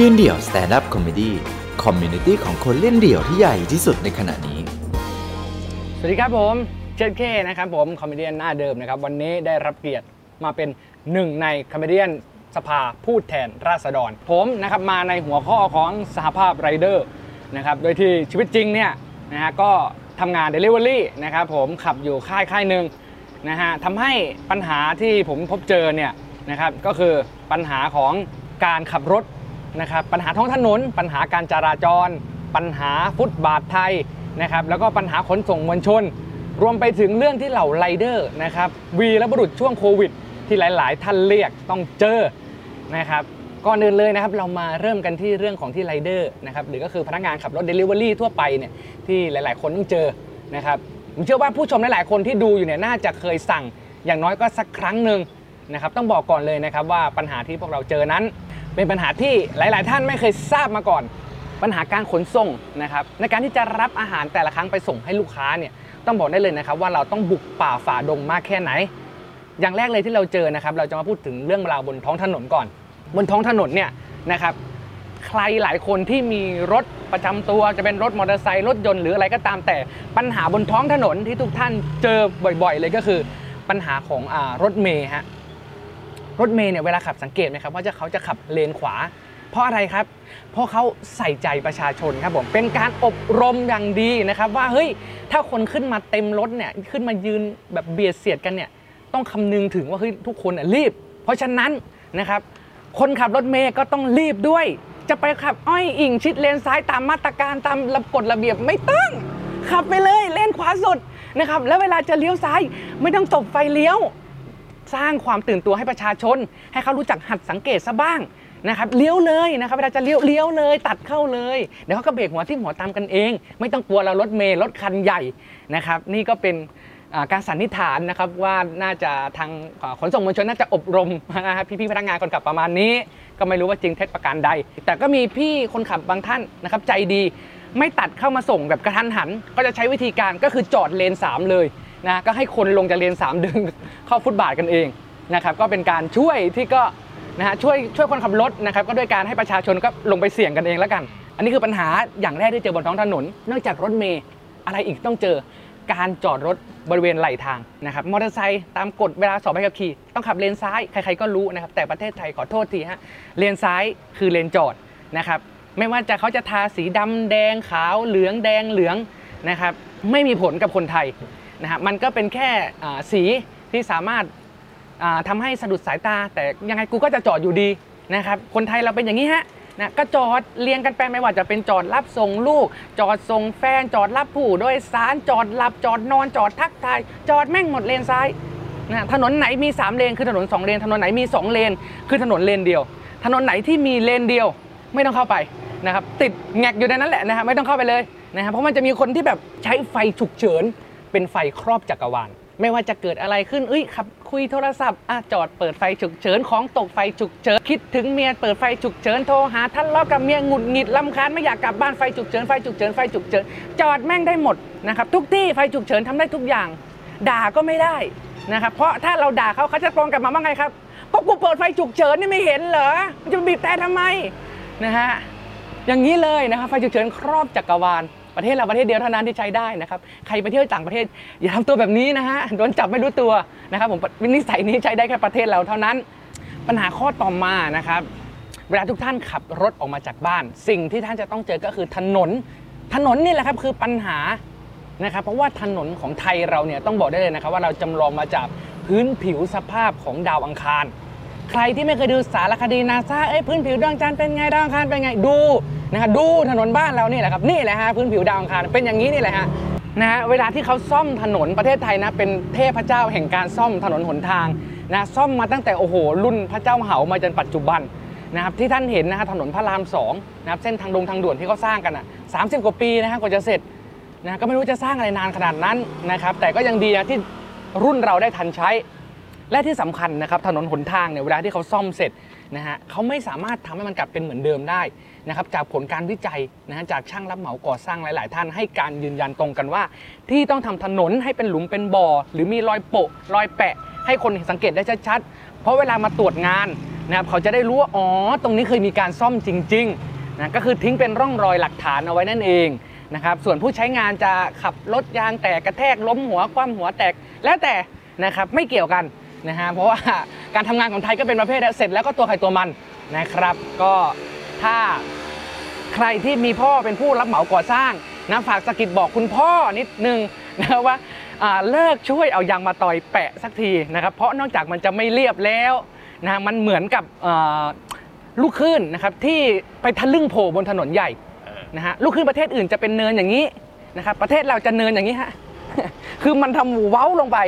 ยืนเดี่ยว stand-up comedy community ของคนเล่นเดี่ยวที่ใหญ่ที่สุดในขณะนี้ สวัสดีครับผมเจนเคนะครับผม comedian หน้าเดิมนะครับ วันนี้ได้รับเกียรติมาเป็นหนึ่งใน comedian สภาพูดแทนราษฎร ผมนะครับมาในหัวข้อของสหภาพไรเดอร์นะครับโดยที่ชีวิตจริงเนี่ยนะฮะก็ทำงาน Delivery นะครับผมขับอยู่ค่ายค่ายหนึ่งนะฮะทำให้ปัญหาที่ผมพบเจอเนี่ยนะครับก็คือปัญหาของการขับรถ นะครับปัญหาท้องถนน ปัญหาการจราจร ปัญหาฟุตบาทไทยนะครับแล้วก็ปัญหาขนส่งมวลชน รวมไปถึงเรื่องที่เหล่าไรเดอร์นะครับวีและบุรุษช่วงโควิด ที่หลาย ๆ ท่านเรียกต้องเจอนะครับก่อนอื่นเลยนะครับเรามาเริ่มกันที่เรื่องของที่ไรเดอร์นะครับหรือก็คือพนักงานขับรถ Delivery ทั่วไปเนี่ยที่หลาย ๆ คนต้องเจอนะครับผมเชื่อว่าผู้ชมหลาย ๆ คนที่ดูอยู่เนี่ยน่าจะเคยสั่งอย่างน้อยก็สักครั้งหนึ่งนะครับต้องบอกก่อนเลยนะครับว่าปัญหาที่พวกเราเจอนั้น เป็นปัญหาที่หลาย ๆ ท่านไม่เคยทราบมาก่อน ปัญหาการขนส่งนะครับในการที่จะรับอาหารแต่ละครั้งไปส่งให้ลูกค้าเนี่ยต้องบอกได้เลยนะครับว่าเราต้องบุกป่าฝ่าดงมากแค่ไหน อย่างแรกเลยที่เราเจอนะครับเราจะมาพูดถึงเรื่องราวบนท้องถนนก่อน บนท้องถนนเนี่ยนะครับใครหลายคนที่มีรถประจำตัวจะเป็นรถมอเตอร์ไซค์รถยนต์หรืออะไรก็ตามแต่ปัญหาบนท้องถนนที่ทุกท่านเจอบ่อย ๆ เลยก็คือ ปัญหาของอรถเมย์ฮะ รถเมย์เนี่ยเวลาขับสังเกตไหมครับว่าจะเขาจะขับเลนขวา เพราะอะไรครับ เพราะเขาใส่ใจประชาชนครับผมเป็นการอบรมอย่างดีนะครับ ว่าเฮ้ยถ้าคนขึ้นมาเต็มรถเนี่ยขึ้นมายืนแบบเบียดเสียดกันเนี่ยต้องคำนึงถึงว่าเฮ้ยทุกคนน่ะรีบ เพราะฉะนั้นนะครับคนขับรถเมย์ก็ต้องรีบด้วย จะไปขับอ้อยอิงชิดเลนซ้ายตามมาตรการตามระกฎระเบียบไม่ต้องขับไปเลยเลนขวาสุดนะครับแล้วเวลาจะเลี้ยวซ้ายไม่ต้องตบไฟเลี้ยว สร้างความตื่นตัวให้ประชาชน ให้เขารู้จักหัดสังเกตซะบ้างนะครับเลี้ยวเลยนะครับเวลาจะเลี้ยวเลี้ยวเลย ตัดเข้าเลย เดี๋ยวเขาก็เบรกหัวที่หัวตามกันเอง ไม่ต้องกลัวเรารถเมล์รถคันใหญ่นะครับ นี่ก็เป็นการสันนิษฐานนะครับว่าน่าจะทางขนส่งมวลชนน่าจะอบรมนะครับพี่ๆพนักงานคนขับประมาณนี้ ก็ไม่รู้ว่าจริงเท็จประการใด แต่ก็มีพี่คนขับบางท่านนะครับใจดี ไม่ตัดเข้ามาส่งแบบกระทันหัน ก็จะใช้วิธีการก็คือจอดเลน 3 เลย นะก็ให้คนลงจากเลน3ดึงเข้าฟุตบาทกันเองนะครับก็เป็นการช่วยที่ก็นะฮะช่วยช่วยคนขับรถนะครับก็ด้วยการให้ประชาชนก็ลงไปเสี่ยงกันเองแล้วกัน อันนี้คือปัญหาอย่างแรกที่เจอบนท้องถนน นอกจากรถเมย์อะไรอีกต้องเจอการจอดรถบริเวณไหลทางนะครับมอเตอร์ไซค์ตามกฎเวลาสอบใบขับขี่ต้องขับเลนซ้ายใครๆก็รู้นะครับแต่ประเทศไทยขอโทษทีฮะเลนซ้ายคือเลนจอดนะครับไม่ว่าจะเขาจะทาสีดำแดงขาวเหลืองแดงเหลืองนะครับไม่มีผลกับคนไทย นะฮะมันก็เป็นแค่สีที่สามารถอ่าทำให้สะดุดสายตา แต่ยังไงกูก็จะจอดอยู่ดีนะครับคนไทยเราเป็นอย่างนี้ฮะนะก็จอดเรียงกันไปไม่ว่าจะเป็นจอดรับส่งลูก จอดส่งแฟนจอดรับผู้โดยสารจอดหลับจอดนอนจอดทักทายจอดแม่งหมดเลนซ้ายนะถนนไหนมี 3 เลนคือถนน 2 เลน ถนนไหนมี 2 เลน คือถนนเลนเดียว ถนนไหนที่มีเลนเดียว ไม่ต้องเข้าไปนะครับติดแงกอยู่ในนั้นแหละนะครับไม่ต้องเข้าไปเลยนะครับเพราะมันจะมีคนที่แบบใช้ไฟฉุกเฉิน เป็นไฟครอบจักรวาล ไม่ว่าจะเกิดอะไรขึ้นเอ้ยขับคุยโทรศัพท์อะจอดเปิดไฟฉุกเฉินของตกไฟฉุกเฉินคิดถึงเมียเปิดไฟฉุกเฉินโทรหาท่านเลาะกับเมียหงุดหงิดลำคาญไม่อยากกลับบ้านไฟฉุกเฉินไฟฉุกเฉินไฟฉุกเฉินจอดแม่งได้หมดนะครับทุกที่ไฟฉุกเฉินทำได้ทุกอย่าง ด่าก็ไม่ได้นะครับเพราะถ้าเราด่าเขาเขาจะตรงกลับมาว่าไงครับก็กูเปิดไฟฉุกเฉินนี่ไม่เห็นเหรอมันจะบีบแต่ทำไมนะฮะอย่างนี้เลยนะครับไฟฉุกเฉินครอบจักรวาล ประเทศเราประเทศเดียวเท่านั้นที่ใช้ได้นะครับใครไปเที่ยวต่างประเทศอย่าทำตัวแบบนี้นะฮะโดนจับไม่รู้ตัวนะครับผมนิสัยนี้ใช้ได้แค่ประเทศเราเท่านั้น ปัญหาข้อต่อมานะครับเวลาทุกท่านขับรถออกมาจากบ้าน สิ่งที่ท่านจะต้องเจอก็คือถนน ถนนนี่แหละครับคือปัญหานะครับเพราะว่าถนนของไทยเราเนี่ยต้องบอกได้เลยนะครับว่าเราจำลองมาจากพื้นผิวสภาพของดาวอังคาร ใครที่ไม่เคยดูสารคดีนาซาเอ้ยพื้นผิวดวงจันทร์เป็นไงดาวอังคารเป็นไงดูนะครับดูถนนบ้านเรานี่แหละครับนี่แหละฮะพื้นผิวดาวอังคารเป็นอย่างนี้นี่แหละฮะนะฮะเวลาที่เขาซ่อมถนนประเทศไทยนะเป็นเทพเจ้าแห่งการซ่อมถนนหนทางนะซ่อมมาตั้งแต่โอ้โหรุ่นพระเจ้าเหามาจนปัจจุบันนะครับที่ท่านเห็นนะฮะถนนพระรามสองนะครับเส้นทางดงทางด่วนที่เขาสร้างกันอะสามสิบกว่าปีนะฮะกว่าจะเสร็จนะก็ไม่รู้จะสร้างอะไรนานขนาดนั้นนะครับแต่ก็ยังดีนะที่รุ่นเราได้ทันใช้ และที่สำคัญนะครับถนนหนทางเนี่ยเวลาที่เขาซ่อมเสร็จนะฮะเขาไม่สามารถทำให้มันกลับเป็นเหมือนเดิมได้นะครับจากผลการวิจัยนะฮะจากช่างรับเหมาก่อสร้างหลาย ๆ ท่านให้การยืนยันตรงกันว่า ที่ต้องทำถนนให้เป็นหลุมเป็นบ่อ หรือมีรอยโปะรอยแปะ ให้คนสังเกตได้ชัดๆเพราะเวลามาตรวจงานนะครับเขาจะได้รู้ว่าอ๋อตรงนี้เคยมีการซ่อมจริงๆนะก็คือทิ้งเป็นร่องรอยหลักฐานเอาไว้นั่นเองนะครับส่วนผู้ใช้งานจะขับรถยางแตกกระแทกล้มหัวคว่ำหัวแตกแล้วแต่นะครับไม่เกี่ยวกัน นะฮะเพราะว่าการทำงานของไทยก็เป็นประเภทเสร็จแล้วก็ตัวใครตัวมันนะครับ ก็ถ้าใครที่มีพ่อเป็นผู้รับเหมาก่อสร้างนะฝากสกิดบอกคุณพ่อนิดนึงนะว่าเลิกช่วยเอายางมาต่อยแปะสักทีนะครับ เพราะนอกจากมันจะไม่เรียบแล้วนะมันเหมือนกับลูกคลื่นนะครับที่ไปทะลึ่งโผล่บนถนนใหญ่นะฮะลูกคลื่นประเทศอื่นจะเป็นเนินอย่างนี้นะครับประเทศเราจะเนินอย่างนี้ฮะคือมันทำหูเว้าลงไป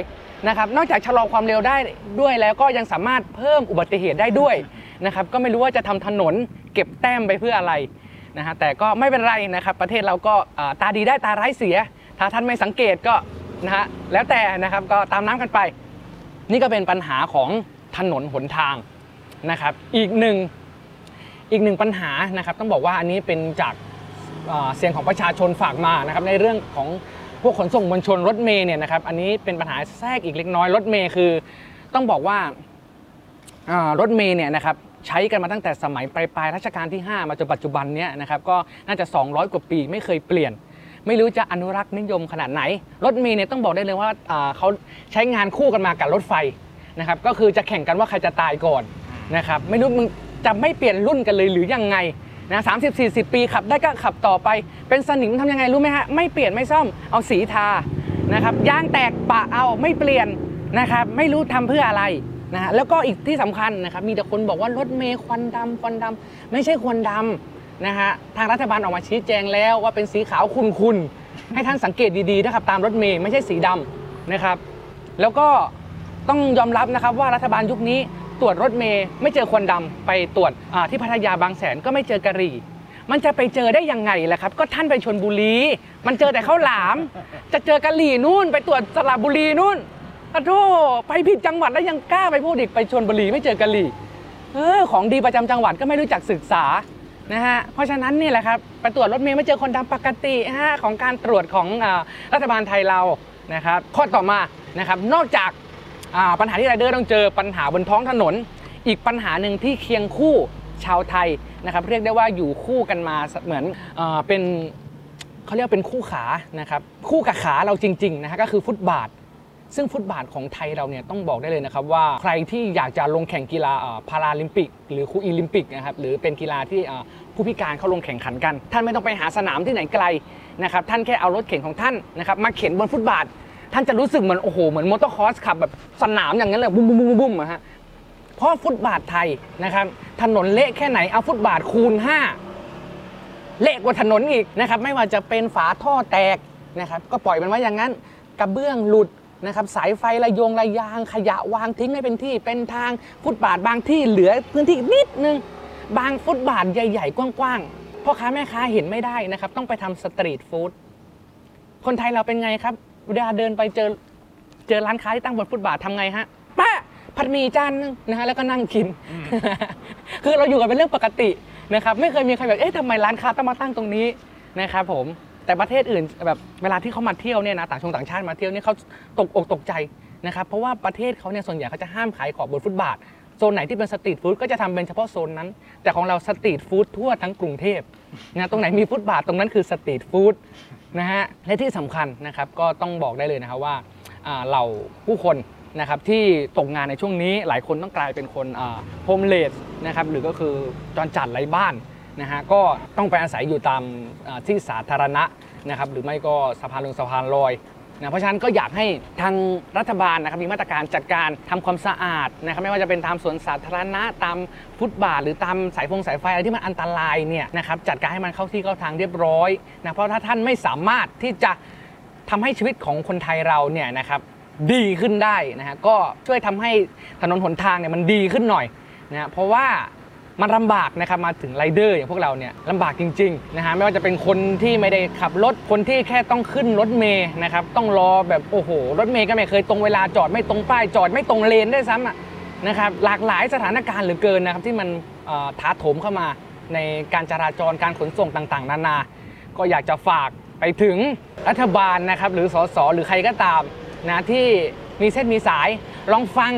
นะครับนอกจากชะลอความเร็วได้ด้วยแล้วก็ยังสามารถเพิ่มอุบัติเหตุได้ด้วยนะครับก็ไม่รู้ว่าจะทำถนนเก็บแต้มไปเพื่ออะไรนะฮะแต่ก็ไม่เป็นไรนะครับ ประเทศเราก็ตาดีได้ตาร้ายเสีย ถ้าท่านไม่สังเกตก็นะฮะแล้วแต่นะครับก็ตามน้ำกันไป นี่ก็เป็นปัญหาของถนนหนทางนะครับ อีกหนึ่งอีกหนึ่งปัญหานะครับ ต้องบอกว่าอันนี้เป็นจากเสียงของประชาชนฝากมานะครับในเรื่องของ พวกขนส่งมวลชนรถเมย์เนี่ยนะครับอันนี้เป็นปัญหาแทรกอีกเล็กน้อยรถเมย์คือต้องบอกว่ารถเมย์เนี่ยนะครับใช้กันมาตั้งแต่สมัยปลายปลายรัชกาลที่ 5 มาจนปัจจุบันเนี่ยนะครับก็น่าจะ 200 กว่าปีไม่เคยเปลี่ยน ไม่รู้จะอนุรักษ์นิยมขนาดไหน รถเมย์เนี่ยต้องบอกได้เลยว่าเขาใช้งานคู่กันมากับรถไฟนะครับก็คือจะแข่งกันว่าใครจะตายก่อนนะครับไม่รู้มึงจะไม่เปลี่ยนรุ่นกันเลยหรือยังไง นะสามสิบสี่สิบปีขับได้ก็ขับต่อไป เป็นสนิมทำยังไงรู้ไหมฮะ ไม่เปลี่ยนไม่ซ่อม เอาสีทา นะครับ ยางแตกปะเอาไม่เปลี่ยนนะครับ ไม่รู้ทำเพื่ออะไรนะฮะ แล้วก็อีกที่สำคัญนะครับ มีแต่คนบอกว่ารถเมย์ควันดำควันดำไม่ใช่ควันดำนะฮะ ทางรัฐบาลออกมาชี้แจงแล้วว่าเป็นสีขาวคุณๆ ให้ท่านสังเกตดีๆนะครับตามรถเมย์ไม่ใช่สีดำนะครับ แล้วก็ต้องยอมรับนะครับว่ารัฐบาลยุคนี้ ตรวจรถเมย์ไม่เจอควันดำไปตรวจที่พัทยาบางแสนก็ไม่เจอกะหรี่ มันจะไปเจอได้ยังไงล่ะครับ ก็ท่านไปชนบุรี มันเจอแต่ข้าวหลาม จะเจอกะหรี่นู่น ไปตรวจสระบุรีนู่นอะโธ่ไปผิดจังหวัดแล้วยังกล้าไปพูดอีกไปชนบุรีไม่เจอกะหรี่เออของดีประจำจังหวัดก็ไม่รู้จักศึกษานะฮะเพราะฉะนั้นนี่แหละครับไปตรวจรถเมล์ไม่เจอคนดำปกติฮะของการตรวจของอรัฐบาลไทยเรานะครับข้อต่อมานะครับนอกจาก ปัญหาที่ไรเดอร์ต้องเจอปัญหาบนท้องถนน อีกปัญหาหนึ่งที่เคียงคู่ชาวไทยนะครับเรียกได้ว่าอยู่คู่กันมาเหมือนอเป็นเขาเรียกว่าเป็นคู่ขานะครับคู่กับขาเราจริงๆนะฮะก็คือฟุตบาท ซึ่งฟุตบาทของไทยเราเนี่ยต้องบอกได้เลยนะครับว่าใครที่อยากจะลงแข่งกีฬาพาราลิมปิก หรือคูอีลิมปิกนะครับหรือเป็นกีฬาที่ผู้พิการเข้าลงแข่งขันกัน ท่านไม่ต้องไปหาสนามที่ไหนไกลนะครับท่านแค่เอารถเข็นของท่านนะครับมาเข็นบนฟุตบาท ท่านจะรู้สึกเหมือนโอ้โหเหมือนมอเตอร์คอร์สขับแบบสนามอย่างนั้นเลยบุ้มบุ้มบุ้มบุ้มอะฮะเพราะฟุตบาทไทยนะครับถนนเละแค่ไหนเอาฟุตบาทคูณ 5 เละกว่าถนนอีกนะครับไม่ว่าจะเป็นฝาท่อแตกนะครับก็ปล่อยมันไว้อย่างนั้นกระเบื้องหลุดนะครับสายไฟระโยงระยางขยะวางทิ้งไม่เป็นที่เป็นทางฟุตบาทบางที่เหลือพื้นที่นิดนึง บางฟุตบาทใหญ่ ๆ กว้างๆพ่อค้าแม่ค้าเห็นไม่ได้นะครับ ต้องไปทำสตรีทฟู้ดคนไทยเราเป็นไงครับ เวลาเดินไปเจอเจอร้านค้าที่ตั้งบนฟุตบาททำไงฮะป้าผัดหมี่จานนึงนะฮะแล้วก็นั่งกิน คือเราอยู่กันเป็นเรื่องปกตินะครับ ไม่เคยมีใครแบบเอ๊ะทำไมร้านค้าต้องมาตั้งตรงนี้นะครับผมแต่ประเทศอื่นแบบเวลาที่เขามาเที่ยวเนี่ยนะต่างชงต่างชาติมาเที่ยวเนี่ยเขาตกอกตกใจนะครับเพราะว่าประเทศเขาเนี่ยส่วนใหญ่เขาจะห้ามขายของบนฟุตบาทโซนไหนที่เป็นสตรีทฟู้ดก็จะทำเป็นเฉพาะโซนนั้น แต่ของเราสตรีทฟู้ดทั่วทั้งกรุงเทพนะตรงไหนมีฟุตบาทตรงนั้นคือสตรีทฟู้ด นะฮะและที่สำคัญนะครับก็ต้องบอกได้เลยนะครับว่าเราผู้คนนะครับที่ตกงานในช่วงนี้หลายคนต้องกลายเป็นคนโฮมเลสนะครับหรือก็คือจรจัดไร้บ้านนะฮะก็ต้องไปอาศัยอยู่ตามที่สาธารณะนะครับหรือไม่ก็สะพานลงสะพานลอย นะเพราะฉะนั้นก็อยากให้ทางรัฐบาลนะครับมีมาตรการจัดการทำความสะอาดนะครับไม่ว่าจะเป็นตามสวนสาธารณะตามฟุตบาท หรือตามสายฟงสายไฟอะไรที่มันอันตรายเนี่ยนะครับจัดการให้มันเข้าที่เข้าทางเรียบร้อยนะเพราะถ้าท่านไม่สามารถที่จะทำให้ชีวิตของคนไทยเราเนี่ยนะครับดีขึ้นได้นะฮะก็ช่วยทำให้ถนนหนทางเนี่ยมันดีขึ้นหน่อยนะเพราะว่า มันลำบากนะครับมาถึงไรเดอร์อย่างพวกเราเนี่ยลำบากจริงๆนะฮะไม่ว่าจะเป็นคนที่ไม่ได้ขับรถคนที่แค่ต้องขึ้นรถเมย์นะครับต้องรอแบบโอ้โหรถเมย์ก็ไม่เคยตรงเวลาจอดไม่ตรงป้ายจอดไม่ตรงเลนได้ซ้ำอะนะครับหลากหลายสถานการณ์เหลือเกินนะครับที่มันเอ่อถาโถมเข้ามาในการจราจรการขนส่งต่างๆ นานา ก็อยากจะฝากไปถึงรัฐบาลนะครับหรือสสหรือใครก็ตามนะที่มีเส้นมีสายลองฟัง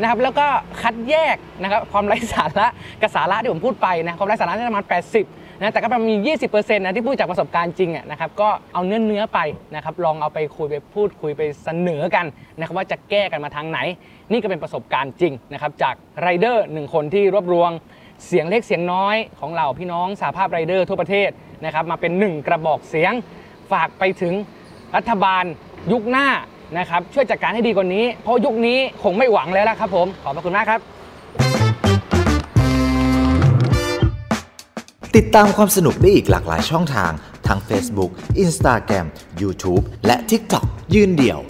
นะครับแล้วก็คัดแยกนะครับความไร้สาระกับสาระที่ผมพูดไปนะความไร้สาระประมาณ 80นะแต่ก็มี 20%นะที่พูดจากประสบการณ์จริงอะนะครับก็เอาเนื้อเนื้อไปนะครับลองเอาไปคุยไปพูดคุยไปเสนอกันนะครับว่าจะแก้กันมาทางไหน นี่ก็เป็นประสบการณ์จริงนะครับจากไรเดอร์หนึ่งคนที่รวบรวมเสียงเล็กเสียงน้อยของเราพี่น้องสาภาพไรเดอร์ทั่วประเทศนะครับมาเป็นหนึ่งกระบอกเสียงฝากไปถึงรัฐบาลยุคหน้า นะครับช่วยจัดการให้ดีกว่านี้ เพราะยุคนี้คงไม่หวังแล้วละครับ ผมขอบพระคุณมากครับ ติดตามความสนุกได้อีกหลากหลายช่องทางทั้ง Facebook Instagram YouTube และ TikTok ยืนเดี่ยว